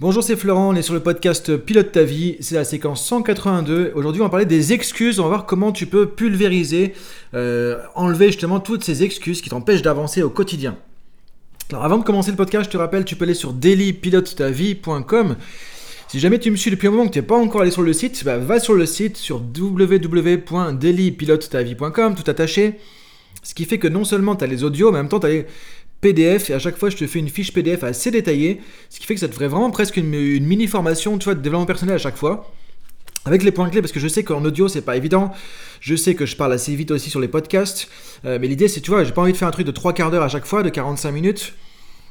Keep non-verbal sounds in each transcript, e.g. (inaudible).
Bonjour, c'est Florent, on est sur le podcast Pilote ta vie, c'est la séquence 182. Aujourd'hui, on va parler des excuses, on va voir comment tu peux pulvériser, euh, enlever justement toutes ces excuses qui t'empêchent d'avancer au quotidien. Alors avant de commencer le podcast, je te rappelle, tu peux aller sur dailypilotetavie.com. Si jamais tu me suis depuis un moment que tu n'es pas encore allé sur le site, bah, va sur le site sur www.dailypilotetavie.com, tout attaché. Ce qui fait que non seulement tu as les audios, mais en même temps tu as les PDF et à chaque fois je te fais une fiche PDF assez détaillée, ce qui fait que ça te ferait vraiment presque une, mini formation tu vois, de développement personnel à chaque fois. Avec les points clés, parce que je sais qu'en audio c'est pas évident, je sais que je parle assez vite aussi sur les podcasts, euh, mais l'idée c'est, tu vois, j'ai pas envie de faire un truc de 3 quarts d'heure à chaque fois, de 45 minutes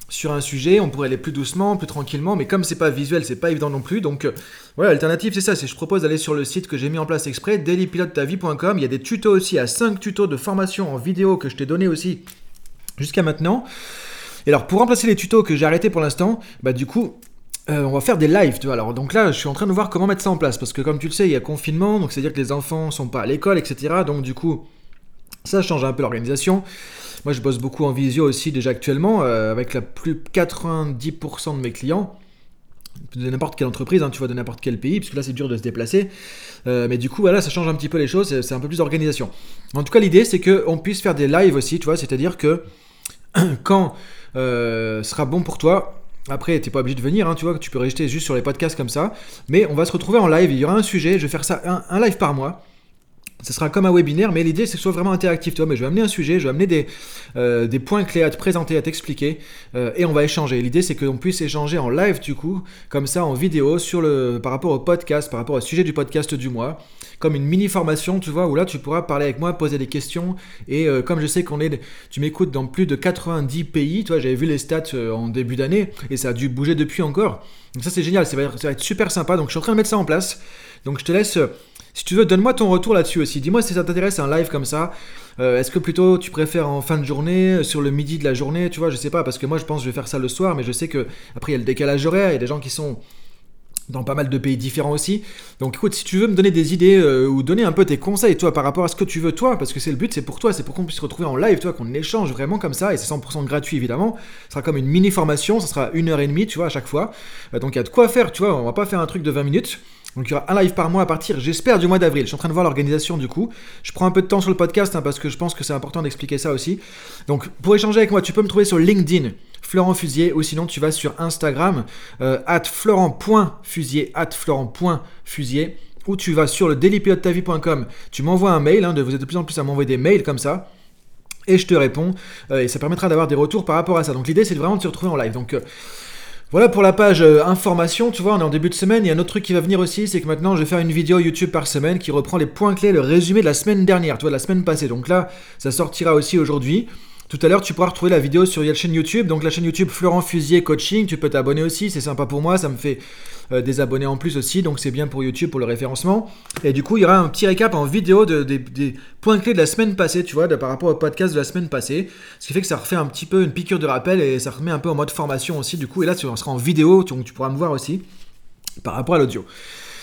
sur un sujet, on pourrait aller plus doucement, plus tranquillement, mais comme c'est pas visuel, c'est pas évident non plus. Donc euh, voilà, l'alternative c'est ça, c'est je propose d'aller sur le site que j'ai mis en place exprès, dailypilotetavie.com. Il y a des tutos aussi, à 5 tutos de formation en vidéo que je t'ai donné aussi jusqu'à maintenant. Et alors pour remplacer les tutos que j'ai arrêtés pour l'instant, bah du coup euh, on va faire des lives, tu vois. Alors, donc là, je suis en train de voir comment mettre ça en place. Parce que, comme tu le sais, il y a confinement, donc c'est-à-dire que les enfants sont pas à l'école, etc. Donc, du coup, ça change un peu l'organisation. Moi, je bosse beaucoup en visio aussi déjà actuellement, euh, avec la plus 90% de mes clients de n'importe quelle entreprise, hein, tu vois, de n'importe quel pays, puisque là c'est dur de se déplacer. Euh, mais du coup, voilà, ça change un petit peu les choses, c'est un peu plus d'organisation. En tout cas, l'idée c'est qu'on puisse faire des lives aussi, tu vois, c'est-à-dire que (clears throat) quand euh, sera bon pour toi, après, t'es pas obligé de venir, hein, tu vois, tu peux rester juste sur les podcasts comme ça, mais on va se retrouver en live, il y aura un sujet, je vais faire ça, un live par mois. Ce sera comme un webinaire, mais l'idée c'est que ce soit vraiment interactif. Toi, mais je vais amener un sujet, je vais amener des, euh, des points clés à te présenter, à t'expliquer, euh, et on va échanger. L'idée c'est qu'on puisse échanger en live du coup, comme ça en vidéo, sur le, par rapport au podcast, par rapport au sujet du podcast du mois, comme une mini formation, tu vois, où là tu pourras parler avec moi, poser des questions, et euh, comme je sais qu'on est, tu m'écoutes dans plus de 90 pays, tu vois, j'avais vu les stats en début d'année, et ça a dû bouger depuis encore. Donc ça c'est génial, ça va, ça va être super sympa. Donc je suis en train de mettre ça en place. Donc je te laisse si tu veux, donne-moi ton retour là-dessus aussi. Dis-moi si ça t'intéresse un live comme ça. Euh, est-ce que plutôt tu préfères en fin de journée, euh, sur le midi de la journée, tu vois, je sais pas, parce que moi je pense que je vais faire ça le soir, mais je sais que après il y a le décalage horaire, il y a des gens qui sont dans pas mal de pays différents aussi. Donc écoute, si tu veux me donner des idées euh, ou donner un peu tes conseils, toi, par rapport à ce que tu veux, toi, parce que c'est le but, c'est pour toi, c'est pour qu'on puisse se retrouver en live, toi, qu'on échange vraiment comme ça, et c'est 100% gratuit évidemment. Ce sera comme une mini formation, ça sera une heure et demie, tu vois, à chaque fois. donc il y a de quoi faire, tu vois, on va pas faire un truc de 20 minutes. Donc il y aura un live par mois à partir, j'espère, du mois d'avril. Je suis en train de voir l'organisation du coup. Je prends un peu de temps sur le podcast hein, parce que je pense que c'est important d'expliquer ça aussi. Donc pour échanger avec moi, tu peux me trouver sur LinkedIn, Florent Fusier, ou sinon tu vas sur Instagram, euh, at florent.fusier, ou tu vas sur le dailypilotetavie.com. Tu m'envoies un mail, hein, vous êtes de plus en plus à m'envoyer des mails comme ça et je te réponds. Euh, et ça permettra d'avoir des retours par rapport à ça. Donc l'idée c'est vraiment de se retrouver en live. Donc euh, voilà pour la page euh, information, tu vois, on est en début de semaine. Il y a un autre truc qui va venir aussi, c'est que maintenant je vais faire une vidéo YouTube par semaine qui reprend les points clés, le résumé de la semaine dernière, tu vois, de la semaine passée. Donc là, ça sortira aussi aujourd'hui. Tout à l'heure, tu pourras retrouver la vidéo sur la chaîne YouTube. Donc la chaîne YouTube Florent Fusier Coaching, tu peux t'abonner aussi, c'est sympa pour moi, ça me fait euh, des abonnés en plus aussi, donc c'est bien pour YouTube pour le référencement. Et du coup, il y aura un petit récap en vidéo des points clés de la semaine passée, tu vois, par rapport au podcast de la semaine passée. Ce qui fait que ça refait un petit peu une piqûre de rappel et ça remet un peu en mode formation aussi, du coup. Et là, tu seras en vidéo, donc tu pourras me voir aussi par rapport à l'audio.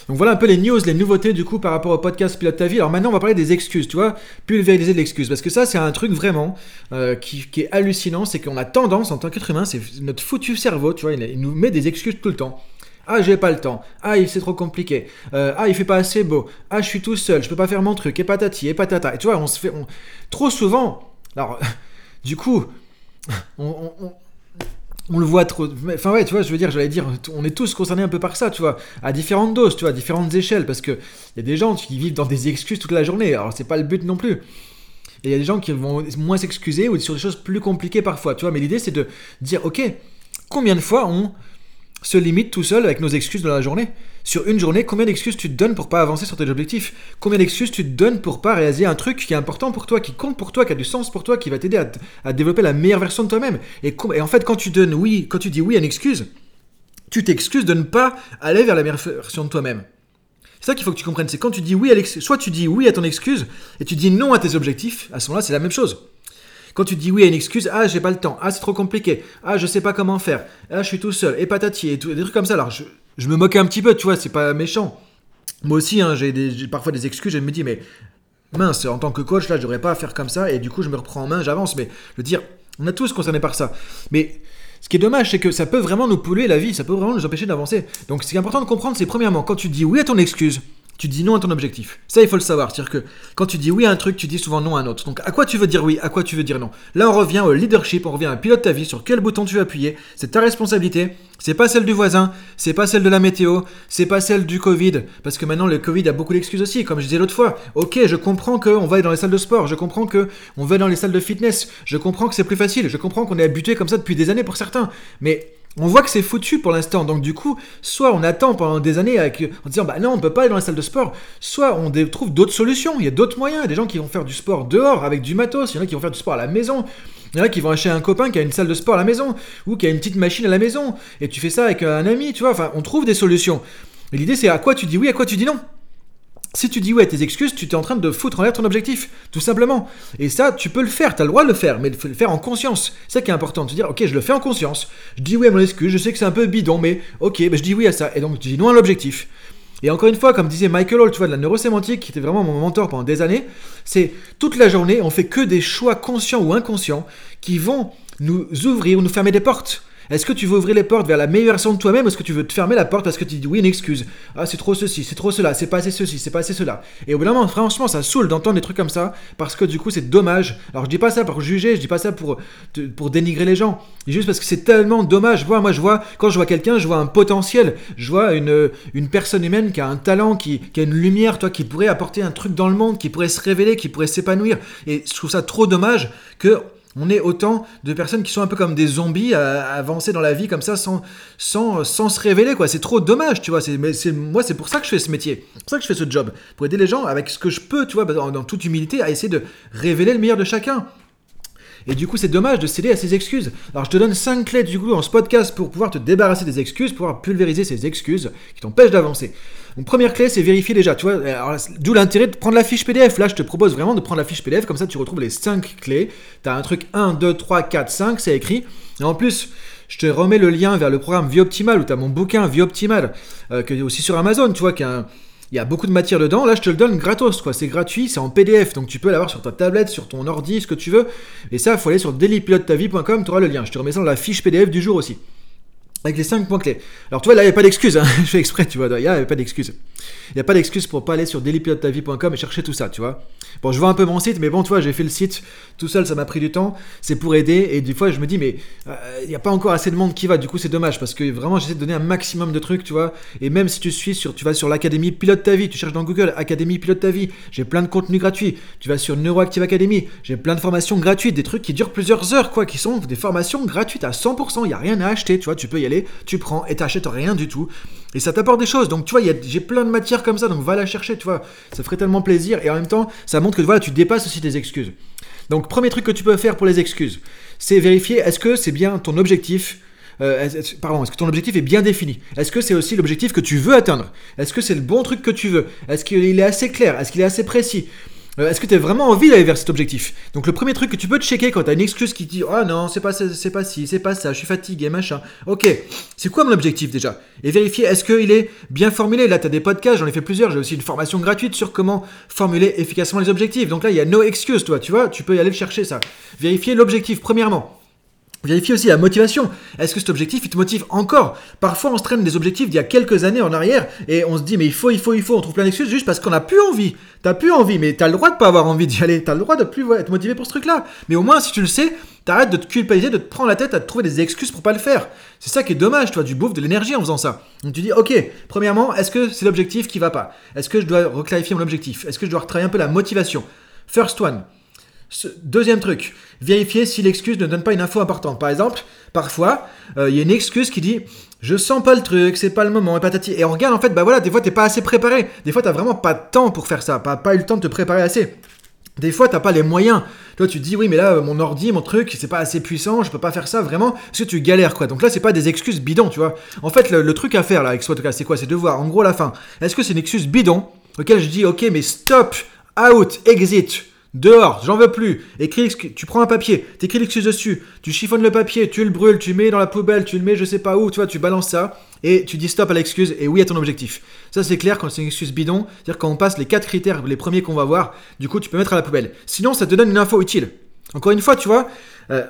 Donc voilà un peu les news, les nouveautés du coup par rapport au podcast Pilote ta vie. Alors maintenant on va parler des excuses, tu vois, pulvériser de l'excuse. Parce que ça c'est un truc vraiment euh, qui, est hallucinant, c'est qu'on a tendance en tant qu'être humain, c'est notre foutu cerveau, tu vois, il, nous met des excuses tout le temps. Ah, j'ai pas le temps. Ah, c'est trop compliqué. Euh, ah, il fait pas assez beau. Ah, je suis tout seul, je peux pas faire mon truc. Et patati, et patata. Et tu vois, on se fait. Trop souvent. Alors, (laughs) du coup, (laughs) on le voit trop. Enfin, ouais, tu vois, je veux dire, j'allais dire, on est tous concernés un peu par ça, tu vois, à différentes doses, tu vois, à différentes échelles, parce que il y a des gens qui vivent dans des excuses toute la journée, alors c'est pas le but non plus. Et il y a des gens qui vont moins s'excuser ou sur des choses plus compliquées parfois, tu vois, mais l'idée c'est de dire, ok, combien de fois on se limite tout seul avec nos excuses de la journée. Sur une journée, combien d'excuses tu te donnes pour pas avancer sur tes objectifs? Combien d'excuses tu te donnes pour pas réaliser un truc qui est important pour toi, qui compte pour toi, qui a du sens pour toi, qui va t'aider à, développer la meilleure version de toi-même? Et, en fait, quand tu donnes oui, quand tu dis oui à une excuse, tu t'excuses de ne pas aller vers la meilleure version de toi-même. C'est ça qu'il faut que tu comprennes. C'est quand tu dis oui à soit tu dis oui à ton excuse et tu dis non à tes objectifs. À ce moment-là, c'est la même chose. Quand tu dis oui à une excuse, ah j'ai pas le temps, ah c'est trop compliqué, ah je sais pas comment faire, ah je suis tout seul, et patati, et tout, des trucs comme ça. Alors je, me moque un petit peu, tu vois, c'est pas méchant. Moi aussi, hein, j'ai parfois des excuses, je me dis, mais mince, en tant que coach, là, je devrais pas faire comme ça, et du coup, je me reprends en main, j'avance. Mais veux dire, on a tous concernés par ça. Mais Ce qui est dommage, c'est que ça peut vraiment nous polluer la vie, ça peut vraiment nous empêcher d'avancer. Donc ce qui est important de comprendre, c'est premièrement, quand tu dis oui à ton excuse, tu dis non à ton objectif. Ça, il faut le savoir. C'est-à-dire que quand tu dis oui à un truc, tu dis souvent non à un autre. Donc, à quoi tu veux dire oui? À quoi tu veux dire non? Là, on revient au leadership, on revient à pilote ta vie, sur quel bouton tu veux appuyer. C'est ta responsabilité. C'est pas celle du voisin, c'est pas celle de la météo, c'est pas celle du Covid. Parce que maintenant, le Covid a beaucoup d'excuses aussi. Comme je disais l'autre fois, ok, je comprends qu'on va dans les salles de sport, je comprends que on va dans les salles de fitness, je comprends que c'est plus facile, je comprends qu'on est habitué comme ça depuis des années pour certains. Mais on voit que c'est foutu pour l'instant. Donc du coup, soit on attend pendant des années avec, en disant bah non, on peut pas aller dans la salle de sport, soit on trouve d'autres solutions. Il y a d'autres moyens. Il y a des gens qui vont faire du sport dehors avec du matos. Il y en a qui vont faire du sport à la maison. Il y en a qui vont acheter un copain qui a une salle de sport à la maison ou qui a une petite machine à la maison et tu fais ça avec un ami, tu vois. Enfin, on trouve des solutions. Et l'idée c'est à quoi tu dis oui, à quoi tu dis non. Si tu dis ouais tes excuses, tu es en train de foutre en l'air ton objectif, tout simplement. Et ça, tu peux le faire, tu as le droit de le faire, mais faut le faire en conscience. C'est ça qui est important, de te dire, ok, je le fais en conscience, je dis oui à mon excuse, je sais que c'est un peu bidon, mais ok, ben je dis oui à ça, et donc tu dis non à l'objectif. Et encore une fois, comme disait Michael Hall, tu vois, de la neurosémantique, qui était vraiment mon mentor pendant des années, c'est toute la journée, on fait que des choix conscients ou inconscients qui vont nous ouvrir ou nous fermer des portes. Est-ce que tu veux ouvrir les portes vers la meilleure version de toi-même ou est-ce que tu veux te fermer la porte parce que tu dis oui, une excuse Ah, c'est trop ceci, c'est trop cela, c'est pas assez ceci, c'est pas assez cela. Et au bout d'un moment, franchement, ça saoule d'entendre des trucs comme ça parce que du coup, c'est dommage. Alors, je dis pas ça pour juger, je dis pas ça pour, pour dénigrer les gens. Juste parce que c'est tellement dommage. Moi, moi, je vois, quand je vois quelqu'un, je vois un potentiel. Je vois une, une personne humaine qui a un talent, qui, qui a une lumière, toi, qui pourrait apporter un truc dans le monde, qui pourrait se révéler, qui pourrait s'épanouir. Et je trouve ça trop dommage que on est autant de personnes qui sont un peu comme des zombies à, avancer dans la vie comme ça sans, sans, sans se révéler. quoi. C'est trop dommage, tu vois. Mais moi, c'est pour ça que je fais ce métier. C'est pour ça que je fais ce job. Pour aider les gens avec ce que je peux, tu vois, dans toute humilité, à essayer de révéler le meilleur de chacun. Et du coup, c'est dommage de céder à ces excuses. Alors, je te donne 5 clés du coup en ce podcast pour pouvoir te débarrasser des excuses, pouvoir pulvériser ces excuses qui t'empêchent d'avancer. Donc, première clé, c'est vérifier déjà. Tu vois, d'où l'intérêt de prendre la fiche PDF. Là, je te propose vraiment de prendre la fiche PDF, comme ça, tu retrouves les 5 clés. Tu un truc 1, 2, 3, 4, 5, c'est écrit. Et en plus, je te remets le lien vers le programme Vie Optimale, où tu as mon bouquin Vie Optimale, euh, que aussi sur Amazon, tu vois, qui un il y a beaucoup de matière dedans. Là, je te le donne gratos, quoi. C'est gratuit, c'est en PDF, donc tu peux l'avoir sur ta tablette, sur ton ordi, ce que tu veux. Et ça, il faut aller sur dailypilotetavie.com, tu auras le lien. Je te remets ça dans la fiche PDF du jour aussi. Avec les 5 points clés. Alors, tu vois, là, il n'y a pas d'excuse. Hein. (laughs) je fais exprès, tu vois. Il n'y a, pas d'excuse. Il n'y a pas d'excuse pour pas aller sur dailypilotetavie.com et chercher tout ça, tu vois. Bon, je vois un peu mon site, mais bon, tu vois, j'ai fait le site tout seul, ça m'a pris du temps. C'est pour aider. Et des fois, je me dis, mais euh, il n'y a pas encore assez de monde qui va. Du coup, c'est dommage parce que vraiment, j'essaie de donner un maximum de trucs, tu vois. Et même si tu suis sur, tu vas sur l'académie Pilote ta vie, tu cherches dans Google Académie Pilote ta vie, j'ai plein de contenus gratuits. Tu vas sur Neuroactive Academy, j'ai plein de formations gratuites, des trucs qui durent plusieurs heures, quoi, qui sont des formations gratuites à 100%. Il n'y a rien à acheter, tu vois. Tu peux tu prends et t'achètes rien du tout. Et ça t'apporte des choses. Donc, tu vois, j'ai plein de matières comme ça. Donc, va la chercher, tu vois. Ça ferait tellement plaisir. Et en même temps, ça montre que voilà, tu dépasses aussi tes excuses. Donc, premier truc que tu peux faire pour les excuses, c'est vérifier est-ce que c'est bien ton objectif. Euh, pardon, est-ce que ton objectif est bien défini? Est-ce que c'est aussi l'objectif que tu veux atteindre? Est-ce que c'est le bon truc que tu veux? Est-ce qu'il est assez clair? Est-ce qu'il est assez précis? Euh, est-ce que tu as vraiment envie d'aller vers cet objectif? Donc le premier truc que tu peux te checker quand tu as une excuse qui dit "Ah non, c'est pas c'est pas ci, c'est pas ça, je suis fatigué, machin." OK, c'est quoi mon objectif déjà? Et vérifier est-ce qu'il est bien formulé? Là, tu as des podcasts, j'en ai fait plusieurs, j'ai aussi une formation gratuite sur comment formuler efficacement les objectifs. Donc là, il y a no excuse toi, tu vois, tu peux y aller le chercher ça. Vérifier l'objectif premièrement. Vérifie aussi la motivation. Est-ce que cet objectif, il te motive encore? Parfois, on se traîne des objectifs d'il y a quelques années en arrière et on se dit, mais il faut, il faut, il faut. On trouve plein d'excuses juste parce qu'on n'a plus envie. T'as plus envie, mais t'as le droit de pas avoir envie d'y aller. T'as le droit de plus être motivé pour ce truc-là. Mais au moins, si tu le sais, t'arrêtes de te culpabiliser, de te prendre la tête à trouver des excuses pour pas le faire. C'est ça qui est dommage, toi, du bouffe de l'énergie en faisant ça. Donc tu dis, ok, premièrement, est-ce que c'est l'objectif qui va pas? Est-ce que je dois reclarifier mon objectif? Est-ce que je dois retravailler un peu la motivation? First one. Deuxième truc, vérifier si l'excuse ne donne pas une info importante. Par exemple, parfois, euh, il y a une excuse qui dit je sens pas le truc, c'est pas le moment, et patati. Et on regarde, en fait, bah voilà, des fois t'es pas assez préparé. Des fois t'as vraiment pas de temps pour faire ça, pas, eu le temps de te préparer assez. Des fois, t'as pas les moyens. Toi, tu dis, oui, mais là, mon ordi, mon truc, c'est pas assez puissant, je peux pas faire ça vraiment, parce que tu galères, quoi. Donc là, c'est pas des excuses bidons, tu vois. En fait, le, truc à faire, là, avec cas, c'est quoi? C'est de voir, en gros, la fin. Est-ce que c'est une excuse bidon, auquel je dis, ok, mais stop, out, exit, Dehors, j'en veux plus. Écris, tu prends un papier, t'écris l'excuse dessus, tu chiffonnes le papier, tu le brûles, tu le mets dans la poubelle, tu le mets je sais pas où, tu vois, tu balances ça et tu dis stop à l'excuse et oui à ton objectif. Ça c'est clair quand c'est une excuse bidon, c'est-à-dire quand on passe les quatre critères, les premiers qu'on va voir, du coup tu peux mettre à la poubelle. Sinon ça te donne une info utile. Encore une fois, tu vois, euh,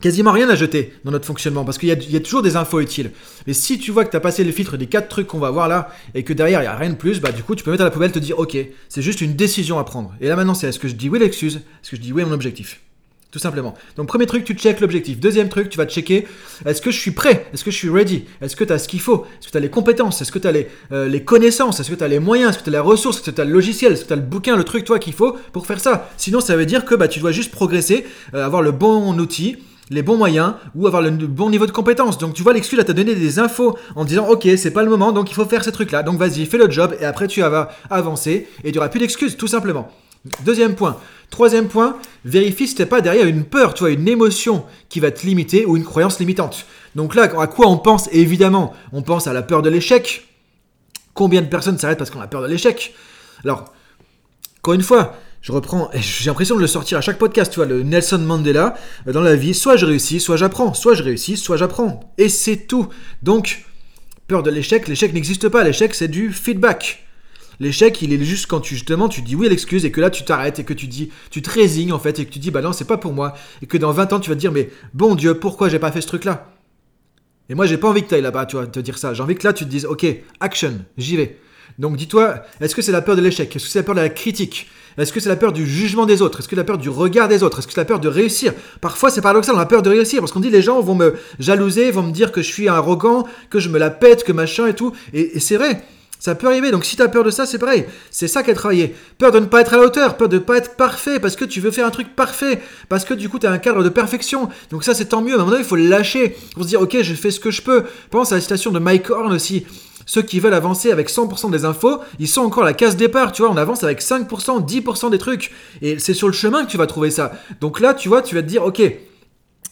quasiment rien à jeter dans notre fonctionnement parce qu'il y, a toujours des infos utiles. Mais si tu vois que tu as passé le filtre des quatre trucs qu'on va voir là et que derrière il n'y a rien de plus, bah du coup tu peux mettre à la poubelle te dire ok, c'est juste une décision à prendre. Et là maintenant c'est est-ce que je dis oui l'excuse, est-ce que je dis oui mon objectif? Tout simplement. Donc premier truc, tu check l'objectif. Deuxième truc, tu vas checker est-ce que je suis prêt? Est-ce que je suis ready? Est-ce que tu as ce qu'il faut? Est-ce que tu as les compétences? Est-ce que tu as les, euh, les, connaissances? Est-ce que tu as les moyens? Est-ce que tu as les ressources? Est-ce que tu as le logiciel? Est-ce que tu as le bouquin, le truc toi qu'il faut pour faire ça? Sinon ça veut dire que bah, tu dois juste progresser, euh, avoir le bon outil, les bons moyens ou avoir le bon niveau de compétence. Donc tu vois, l'excuse, là, t'a donné des infos en disant, ok, c'est pas le moment, donc il faut faire ces trucs-là. Donc vas-y, fais le job et après tu vas avancer et il n'y aura plus d'excuses, tout simplement. Deuxième point. Troisième point, vérifie si t'es pas derrière une peur, tu vois, une émotion qui va te limiter ou une croyance limitante. Donc là, à quoi on pense Évidemment, on pense à la peur de l'échec. Combien de personnes s'arrêtent parce qu'on a peur de l'échec? Alors, encore une fois, je reprends, j'ai l'impression de le sortir à chaque podcast, tu vois, le Nelson Mandela, euh, dans la vie, soit je réussis, soit j'apprends, soit je réussis, soit j'apprends. Et c'est tout. Donc, peur de l'échec, l'échec n'existe pas, l'échec c'est du feedback. L'échec, il est juste quand tu justement tu dis oui à l'excuse et que là tu t'arrêtes et que tu dis tu te résignes en fait et que tu dis bah non c'est pas pour moi. Et que dans 20 ans tu vas te dire mais bon Dieu pourquoi j'ai pas fait ce truc là et moi j'ai pas envie que tu ailles là-bas tu vois te dire ça. J'ai envie que là tu te dises ok action j'y vais. Donc dis-toi est-ce que c'est la peur de l'échec? Est-ce que c'est la peur de la critique? Est-ce que c'est la peur du jugement des autres? Est-ce que c'est la peur du regard des autres? Est-ce que c'est la peur de réussir? Parfois, c'est paradoxal, on a peur de réussir parce qu'on dit les gens vont me jalouser, vont me dire que je suis arrogant, que je me la pète, que machin et tout. et c'est vrai. Ça peut arriver, donc si tu as peur de ça, c'est pareil. C'est ça qu'elle travaillé. Peur de ne pas être à la hauteur, peur de ne pas être parfait, parce que tu veux faire un truc parfait, parce que du coup tu as un cadre de perfection. Donc ça c'est tant mieux, à un moment donné il faut le lâcher, pour se dire ok je fais ce que je peux. Pense à la citation de Mike Horn aussi. Ceux qui veulent avancer avec 100% des infos, ils sont encore la case départ, tu vois, on avance avec 5%, 10% des trucs. Et c'est sur le chemin que tu vas trouver ça. Donc là, tu vois, tu vas te dire, ok,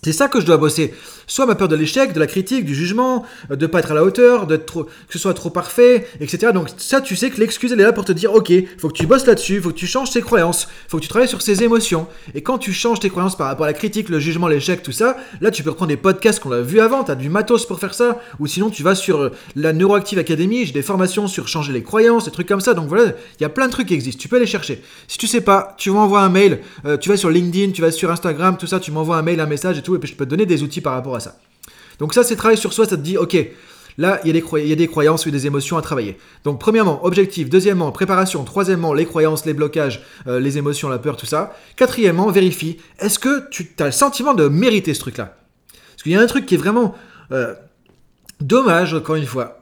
c'est ça que je dois bosser. Soit ma peur de l'échec, de la critique, du jugement, euh, de pas être à la hauteur, trop, que ce soit trop parfait, etc. Donc ça, tu sais que l'excuse, elle est là pour te dire, ok, faut que tu bosses là-dessus, faut que tu changes tes croyances, faut que tu travailles sur ses émotions. Et quand tu changes tes croyances par rapport à la critique, le jugement, l'échec, tout ça, là, tu peux reprendre des podcasts qu'on a vus avant, tu as du matos pour faire ça, ou sinon tu vas sur euh, la Neuroactive Academy, j'ai des formations sur changer les croyances, des trucs comme ça. Donc voilà, il y a plein de trucs qui existent, tu peux les chercher. Si tu sais pas, tu m'envoies un mail, euh, tu vas sur LinkedIn, tu vas sur Instagram, tout ça, tu m'envoies un mail, un message et tout, et puis je peux te donner des outils par rapport à ça. Donc ça, c'est travailler sur soi, ça te dit, ok, là, il y, a des y a des croyances ou des émotions à travailler. Donc premièrement, objectif. Deuxièmement, préparation. Troisièmement, les croyances, les blocages, euh, les émotions, la peur, tout ça. Quatrièmement, vérifie, est-ce que tu as le sentiment de mériter ce truc-là? Parce qu'il y a un truc qui est vraiment euh, dommage, encore une fois.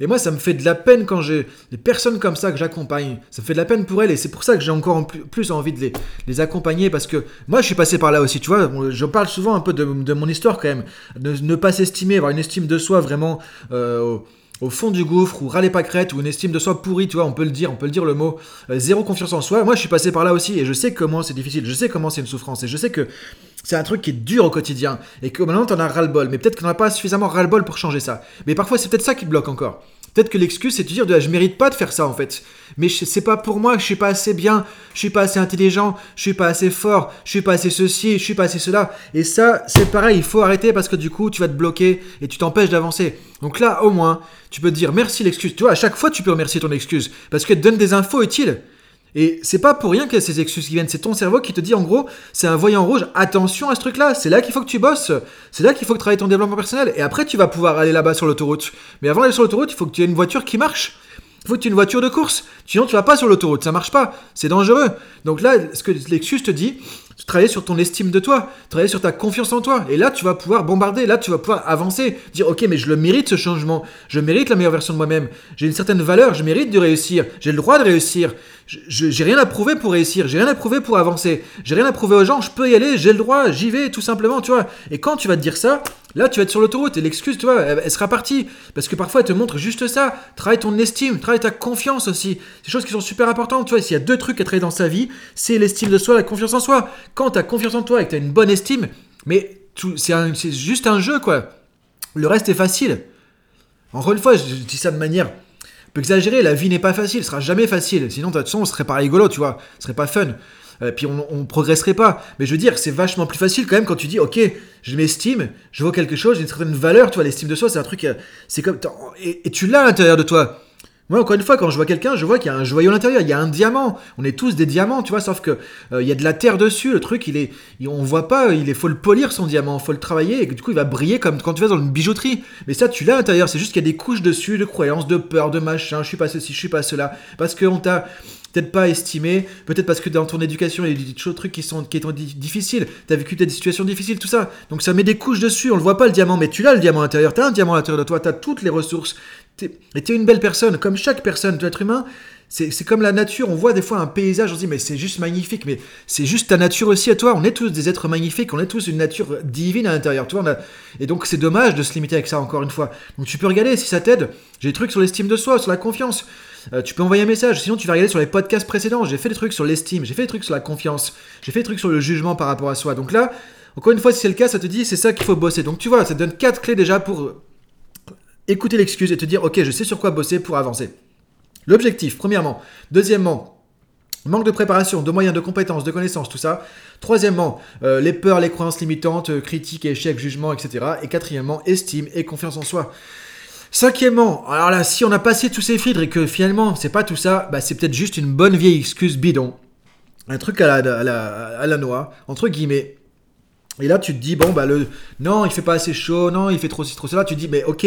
Et moi, ça me fait de la peine quand j'ai des personnes comme ça que j'accompagne. Ça me fait de la peine pour elles et c'est pour ça que j'ai encore plus envie de les, accompagner parce que moi, je suis passé par là aussi. Tu vois, je parle souvent un peu de, mon histoire quand même. De ne pas s'estimer, avoir une estime de soi vraiment. Euh, au fond du gouffre ou râler pas crête ou une estime de soi pourrie, tu vois, on peut le dire, on peut le dire le mot, euh, zéro confiance en soi. Moi, je suis passé par là aussi et je sais comment c'est difficile, je sais comment c'est une souffrance et je sais que c'est un truc qui est dur au quotidien et que maintenant t'en as ras-le-bol, mais peut-être qu'on n'a pas suffisamment ras-le-bol pour changer ça. Mais parfois, c'est peut-être ça qui bloque encore. Peut-être que l'excuse, c'est de dire, je mérite pas de faire ça en fait. Mais c'est pas pour moi, je suis pas assez bien, je suis pas assez intelligent, je suis pas assez fort, je suis pas assez ceci, je suis pas assez cela. Et ça, c'est pareil, il faut arrêter parce que du coup, tu vas te bloquer et tu t'empêches d'avancer. Donc là, au moins, tu peux te dire merci l'excuse. Tu vois, à chaque fois, tu peux remercier ton excuse parce qu'elle te donne des infos utiles. Et c'est pas pour rien qu'il y a ces excuses qui viennent, c'est ton cerveau qui te dit en gros, c'est un voyant rouge, attention à ce truc-là, c'est là qu'il faut que tu bosses, c'est là qu'il faut que tu travailles ton développement personnel, et après tu vas pouvoir aller là-bas sur l'autoroute. Mais avant d'aller sur l'autoroute, il faut que tu aies une voiture qui marche. Il faut que tu aies une voiture de course, sinon tu vas pas sur l'autoroute, ça marche pas, c'est dangereux. Donc là, ce que l'excuse te dit, travailler sur ton estime de toi, travailler sur ta confiance en toi. Et là, tu vas pouvoir bombarder, là, tu vas pouvoir avancer, dire, ok, mais je le mérite ce changement, je mérite la meilleure version de moi-même, j'ai une certaine valeur, je mérite de réussir, j'ai le droit de réussir, j'ai rien à prouver pour réussir, j'ai rien à prouver pour avancer, j'ai rien à prouver aux gens, je peux y aller, j'ai le droit, j'y vais, tout simplement, tu vois. Et quand tu vas te dire ça, Là, tu vas être sur l'autoroute et l'excuse, tu vois, elle, sera partie. Parce que parfois, elle te montre juste ça. Travaille ton estime, travaille ta confiance aussi. Des choses qui sont super importantes. Tu vois, s'il y a deux trucs à travailler dans sa vie, c'est l'estime de soi, la confiance en soi. Quand tu as confiance en toi et que tu as une bonne estime, mais c'est juste un jeu, quoi. Le reste est facile. Encore une fois, je, dis ça de manière un peu exagérée. La vie n'est pas facile, ce sera jamais facile. Sinon, de toute façon, ce serait pas rigolo, tu vois. Ce serait pas fun. Euh, puis on, on, progresserait pas. Mais je veux dire, c'est vachement plus facile quand même quand tu dis, ok, je m'estime, je vois quelque chose, j'ai une certaine valeur, tu vois, l'estime de soi, c'est un truc, euh, c'est comme, et, tu l'as à l'intérieur de toi. Moi, encore une fois, quand je vois quelqu'un, je vois qu'il y a un joyau à l'intérieur, il y a un diamant. On est tous des diamants, tu vois, sauf que euh, il y a de la terre dessus. Le truc, il est, on voit pas, il est, faut le polir son diamant, faut le travailler, et du coup, il va briller comme quand tu vas dans une bijouterie. Mais ça, tu l'as à l'intérieur. C'est juste qu'il y a des couches dessus, de croyances, de peur, de machin. Je suis pas ceci, je suis pas cela, parce qu'on t'a peut-être pas estimé, peut-être parce que dans ton éducation, il y a des trucs qui sont, qui sont difficiles, t'as vécu des situations difficiles, tout ça. Donc ça met des couches dessus, on le voit pas le diamant, mais tu l'as le diamant à l'intérieur, t'as un diamant à l'intérieur de toi, t'as toutes les ressources, et t'es une belle personne, comme chaque personne, tout être humain, c'est comme la nature, on voit des fois un paysage, on se dit mais c'est juste magnifique, mais c'est juste ta nature aussi à toi, on est tous des êtres magnifiques, on est tous une nature divine à l'intérieur, toi, et donc c'est dommage de se limiter avec ça encore une fois. Donc tu peux regarder si ça t'aide, j'ai des trucs sur l'estime de soi, sur la confiance, euh, tu peux envoyer un message, sinon tu vas regarder sur les podcasts précédents, j'ai fait des trucs sur l'estime, j'ai fait des trucs sur la confiance, j'ai fait des trucs sur le jugement par rapport à soi, donc là, encore une fois, si c'est le cas, ça te dit c'est ça qu'il faut bosser. Donc tu vois, ça te donne quatre clés déjà pour écouter l'excuse et te dire ok, je sais sur quoi bosser pour avancer. L'objectif, premièrement. Deuxièmement, manque de préparation, de moyens, de compétences, de connaissances, tout ça. Troisièmement, euh, les peurs, les croyances limitantes, euh, critiques, échecs, jugements, etc. Et quatrièmement, estime et confiance en soi. Cinquièmement, alors là, si on a passé tous ces filtres et que finalement c'est pas tout ça, bah, c'est peut-être juste une bonne vieille excuse bidon. Un truc à la, à la, noix, entre guillemets. Et là, tu te dis, bon, bah, le. Non, il fait pas assez chaud, non, il fait trop ci, trop cela. Tu te dis, mais ok,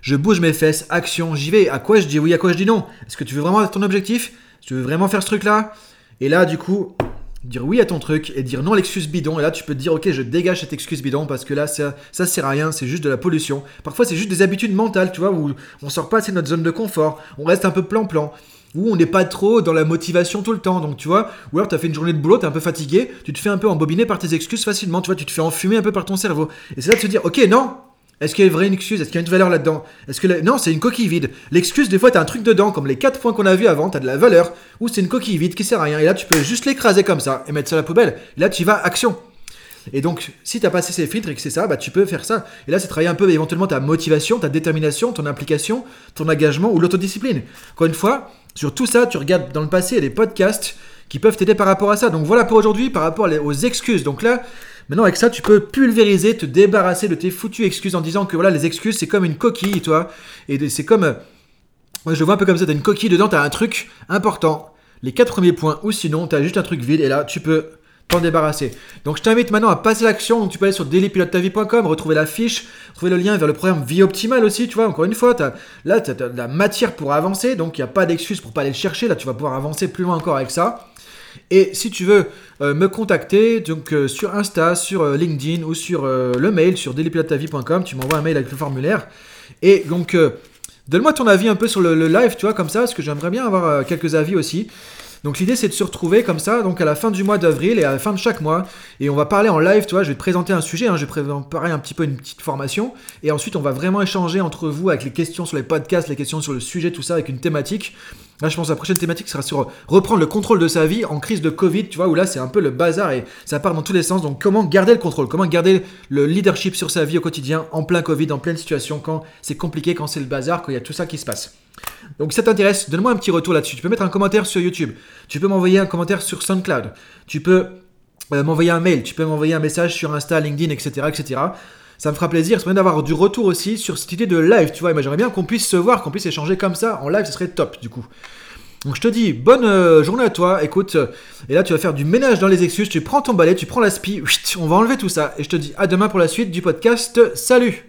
je bouge mes fesses, action, j'y vais. À quoi je dis oui, à quoi je dis non? Est-ce que tu veux vraiment ton objectif? Tu veux vraiment faire ce truc-là? Et là, du coup, dire oui à ton truc et dire non à l'excuse bidon. Et là, tu peux te dire, ok, je dégage cette excuse bidon parce que là, ça, ça sert à rien, c'est juste de la pollution. Parfois, c'est juste des habitudes mentales, tu vois, où on sort pas assez de notre zone de confort, on reste un peu plan-plan. Ou on n'est pas trop dans la motivation tout le temps, donc tu vois, ou alors tu as fait une journée de boulot, tu es un peu fatigué, tu te fais un peu embobiner par tes excuses facilement, tu vois, tu te fais enfumer un peu par ton cerveau. Et c'est là de se dire, ok, non, est-ce qu'il y a une vraie excuse? Est-ce qu'il y a une valeur là-dedans? Est-ce que non, c'est une coquille vide. L'excuse, des fois, t'as un truc dedans, comme les quatre points qu'on a vu avant, t'as de la valeur, ou c'est une coquille vide qui sert à rien. Et là, tu peux juste l'écraser comme ça et mettre ça à la poubelle. là, tu vas action. Et donc, si t'as passé ces filtres et que c'est ça, bah tu peux faire ça. Et là, c'est travailler un peu éventuellement ta motivation, ta détermination, ton implication, ton engagement ou l'autodiscipline. Encore une fois, sur tout ça, tu regardes dans le passé, il y a des podcasts qui peuvent t'aider par rapport à ça. Donc voilà pour aujourd'hui, par rapport aux excuses. Donc là, Maintenant, avec ça, tu peux pulvériser, te débarrasser de tes foutues excuses en disant que voilà, les excuses, c'est comme une coquille, toi. Et c'est comme. Euh, moi, je le vois un peu comme ça. T'as une coquille dedans, t'as un truc important. Les quatre premiers points, ou sinon, t'as juste un truc vide, et là, tu peux t'en débarrasser. Donc je t'invite maintenant à passer l'action. Tu peux aller sur dailypilotetavie.com, retrouver la fiche, trouver le lien vers le programme Vie Optimale aussi. Tu vois, encore une fois, là, tu as, de la matière pour avancer. Donc il n'y a pas d'excuse pour pas aller le chercher. Là, tu vas pouvoir avancer plus loin encore avec ça. Et si tu veux euh, me contacter, donc euh, sur Insta, sur euh, LinkedIn ou sur le mail sur dailypilotetavie.com, tu m'envoies un mail avec le formulaire. Et donc, donne-moi ton avis un peu sur le, live, tu vois, comme ça, parce que j'aimerais bien avoir quelques avis aussi. Donc l'idée c'est de se retrouver comme ça, donc à la fin du mois d'avril et à la fin de chaque mois, et on va parler en live, tu vois, je vais te présenter un sujet, hein, je vais préparer un petit peu une petite formation, et ensuite on va vraiment échanger entre vous avec les questions sur les podcasts, les questions sur le sujet, tout ça, avec une thématique. Là je pense que la prochaine thématique sera sur reprendre le contrôle de sa vie en crise de Covid, tu vois, où là c'est un peu le bazar et ça part dans tous les sens, donc comment garder le contrôle, comment garder le leadership sur sa vie au quotidien en plein Covid, en pleine situation, quand c'est compliqué, quand c'est le bazar, quand il y a tout ça qui se passe? Donc si ça t'intéresse, donne-moi un petit retour là-dessus. Tu peux mettre un commentaire sur YouTube. Tu peux m'envoyer un commentaire sur SoundCloud. Tu peux euh, m'envoyer un mail. Tu peux m'envoyer un message sur Insta, LinkedIn, etc. etc. Ça me fera plaisir. C'est bien d'avoir du retour aussi sur cette idée de live. Tu vois, j'aimerais bien qu'on puisse se voir, qu'on puisse échanger comme ça en live. Ce serait top du coup. Donc je te dis bonne euh, journée à toi. Écoute, euh, et là tu vas faire du ménage dans les excuses. Tu prends ton balai, tu prends la spi. On va enlever tout ça. Et je te dis à demain pour la suite du podcast. Salut